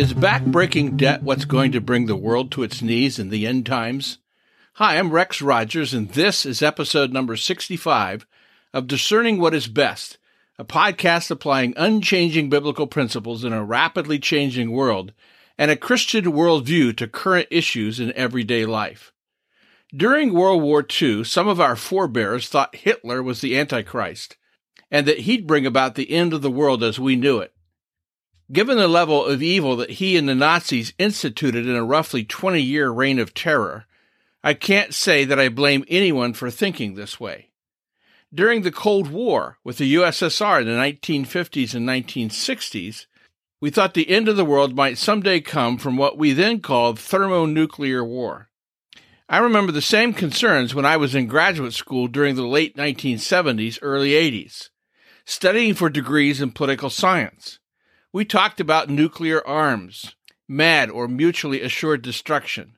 Is backbreaking debt what's going to bring the world to its knees in the end times? Hi, I'm Rex Rogers, and this is episode number 65 of Discerning What is Best, a podcast applying unchanging biblical principles in a rapidly changing world and a Christian worldview to current issues in everyday life. During World War II, some of our forebears thought Hitler was the Antichrist and that he'd bring about the end of the world as we knew it. Given the level of evil that he and the Nazis instituted in a roughly 20 year reign of terror, I can't say that I blame anyone for thinking this way. During the Cold War with the USSR in the 1950s and 1960s, we thought the end of the world might someday come from what we then called thermonuclear war. I remember the same concerns when I was in graduate school during the late 1970s, early 80s, studying for degrees in political science. We talked about nuclear arms, MAD or mutually assured destruction,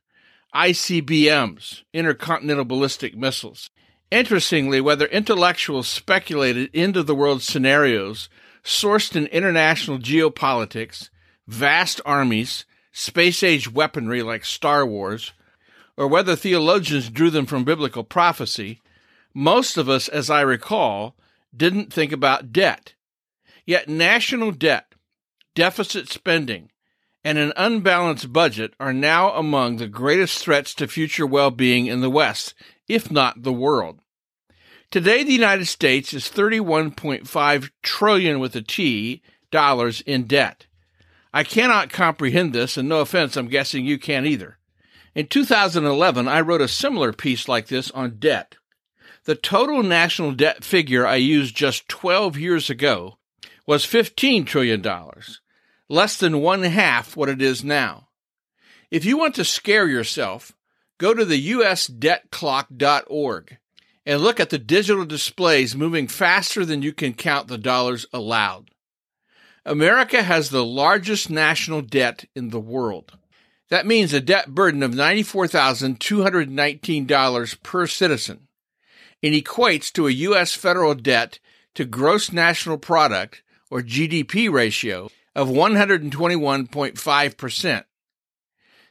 ICBMs, intercontinental ballistic missiles. Interestingly, whether intellectuals speculated into the world scenarios sourced in international geopolitics, vast armies, space age weaponry like Star Wars, or whether theologians drew them from biblical prophecy, most of us, as I recall, didn't think about debt. Yet national debt, deficit spending, and an unbalanced budget are now among the greatest threats to future well being in the West, if not the world. Today, the United States is 31.5 trillion with a T dollars in debt. I cannot comprehend this, and no offense, I'm guessing you can't either. In 2011, I wrote a similar piece like this on debt. The total national debt figure I used just 12 years ago was $15 trillion less than one half what it is now. If you want to scare yourself, go to the usdebtclock.org and look at the digital displays moving faster than you can count the dollars aloud. America has the largest national debt in the world. That means a debt burden of $94,219 per citizen and equates to a U.S. federal debt to gross national product or GDP ratio of 121.5%.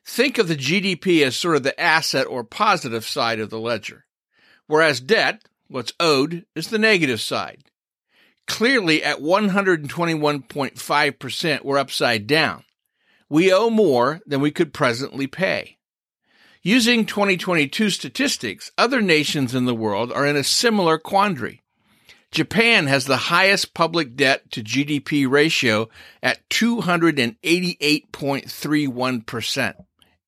Think of the GDP as sort of the asset or positive side of the ledger, whereas debt, what's owed, is the negative side. Clearly, at 121.5%, we're upside down. We owe more than we could presently pay. Using 2022 statistics, other nations in the world are in a similar quandary. Japan has the highest public debt to GDP ratio at 288.31%.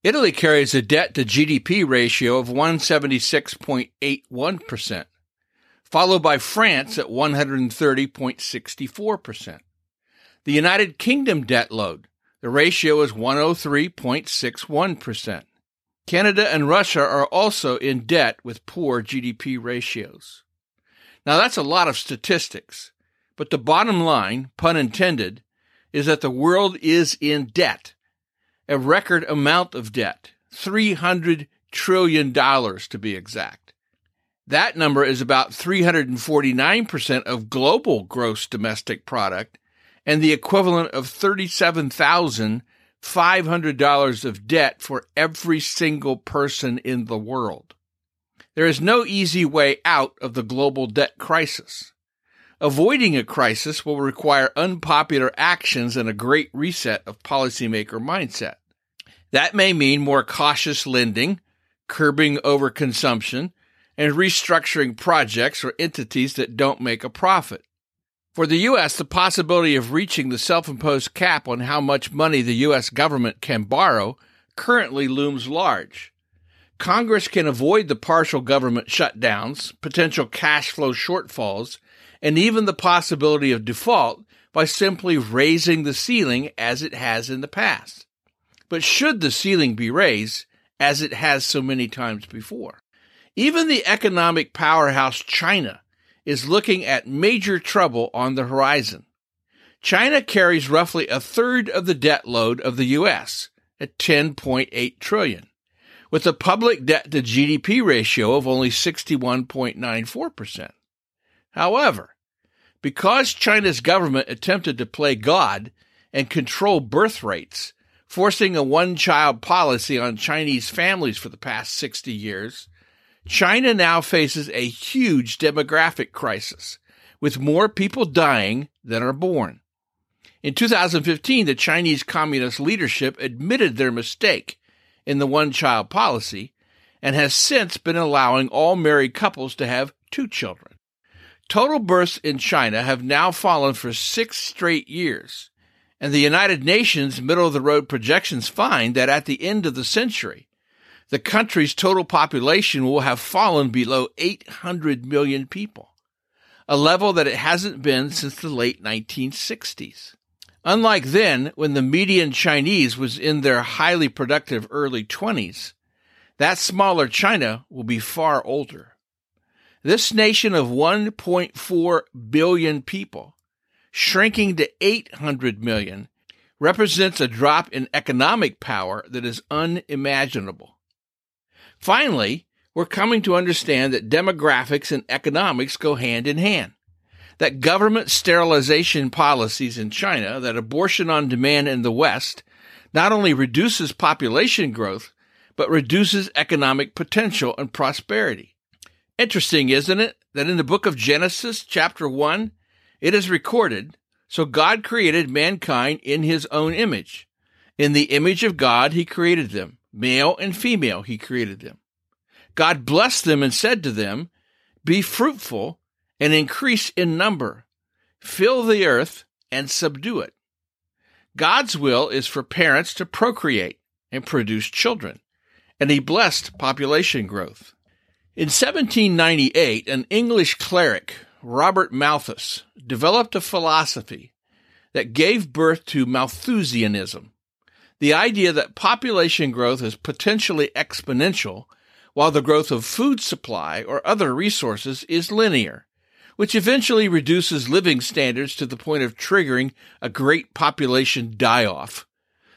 Italy carries a debt to GDP ratio of 176.81%, followed by France at 130.64%. The United Kingdom debt load, the ratio is 103.61%. Canada and Russia are also in debt with poor GDP ratios. Now, that's a lot of statistics, but the bottom line, pun intended, is that the world is in debt, a record amount of debt, $300 trillion to be exact. That number is about 349% of global gross domestic product and the equivalent of $37,500 of debt for every single person in the world. There is no easy way out of the global debt crisis. Avoiding a crisis will require unpopular actions and a great reset of policymaker mindset. That may mean more cautious lending, curbing overconsumption, and restructuring projects or entities that don't make a profit. For the U.S., the possibility of reaching the self imposed cap on how much money the U.S. government can borrow currently looms large. Congress can avoid the partial government shutdowns, potential cash flow shortfalls, and even the possibility of default by simply raising the ceiling as it has in the past. But should the ceiling be raised, as it has so many times before? Even the economic powerhouse China is looking at major trouble on the horizon. China carries roughly a third of the debt load of the US at 10.8 trillion with a public debt to GDP ratio of only 61.94%. However, because China's government attempted to play God and control birth rates, forcing a one child policy on Chinese families for the past 60 years, China now faces a huge demographic crisis, with more people dying than are born. In 2015, the Chinese Communist leadership admitted their mistake in the one child policy and has since been allowing all married couples to have two children. Total births in China have now fallen for six straight years, and the United Nations middle of the road projections find that at the end of the century, the country's total population will have fallen below 800 million people, a level that it hasn't been since the late 1960s. Unlike then, when the median Chinese was in their highly productive early 20s, that smaller China will be far older. This nation of 1.4 billion people, shrinking to 800 million, represents a drop in economic power that is unimaginable. Finally, we're coming to understand that demographics and economics go hand in hand that government sterilization policies in China, that abortion on demand in the West, not only reduces population growth, but reduces economic potential and prosperity. Interesting, isn't it, that in the book of Genesis, chapter 1, it is recorded So God created mankind in his own image. In the image of God, he created them. Male and female, he created them. God blessed them and said to them, Be fruitful and increase in number, fill the earth and subdue it. God's will is for parents to procreate and produce children, and he blessed population growth. In 1798, an English cleric, Robert Malthus, developed a philosophy that gave birth to Malthusianism, the idea that population growth is potentially exponential while the growth of food supply or other resources is linear which eventually reduces living standards to the point of triggering a great population die off.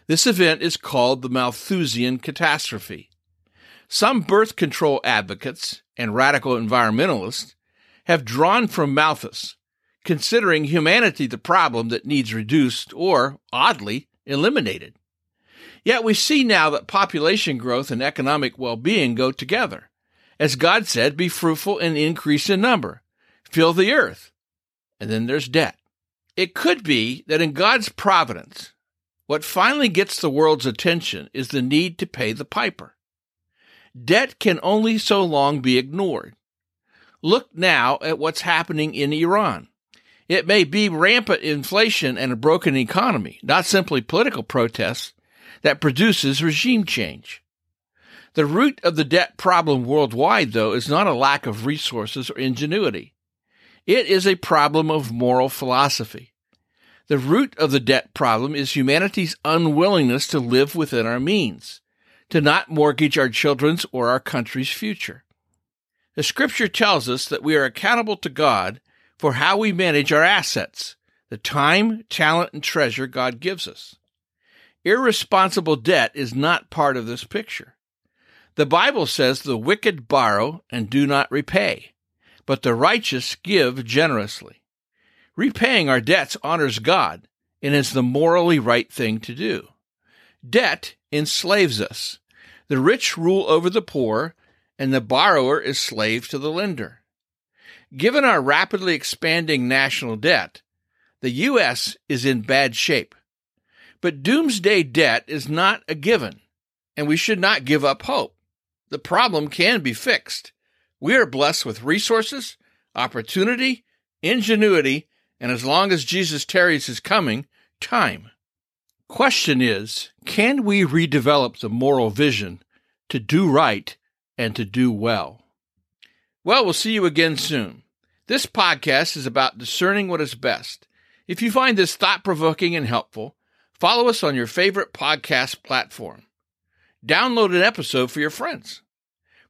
This event is called the Malthusian catastrophe. Some birth control advocates and radical environmentalists have drawn from Malthus, considering humanity the problem that needs reduced or, oddly, eliminated. Yet we see now that population growth and economic well being go together. As God said, be fruitful and increase in number fill the earth. And then there's debt. It could be that in God's providence, what finally gets the world's attention is the need to pay the piper. Debt can only so long be ignored. Look now at what's happening in Iran. It may be rampant inflation and a broken economy, not simply political protests, that produces regime change. The root of the debt problem worldwide, though, is not a lack of resources or ingenuity. It is a problem of moral philosophy. The root of the debt problem is humanity's unwillingness to live within our means, to not mortgage our children's or our country's future. The scripture tells us that we are accountable to God for how we manage our assets, the time, talent, and treasure God gives us. Irresponsible debt is not part of this picture. The Bible says the wicked borrow and do not repay but the righteous give generously. Repaying our debts honors God and is the morally right thing to do. Debt enslaves us. The rich rule over the poor, and the borrower is slave to the lender. Given our rapidly expanding national debt, the U.S. is in bad shape. But doomsday debt is not a given, and we should not give up hope. The problem can be fixed. We are blessed with resources, opportunity, ingenuity, and as long as Jesus tarries his coming, time. Question is, can we redevelop the moral vision to do right and to do well? Well, we'll see you again soon. This podcast is about discerning what is best. If you find this thought provoking and helpful, follow us on your favorite podcast platform. Download an episode for your friends.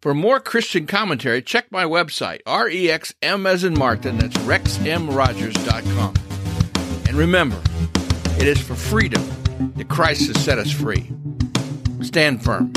For more Christian commentary, check my website, R-E-X-M as in Martin, that's rexmrogers.com. And remember, it is for freedom that Christ has set us free. Stand firm.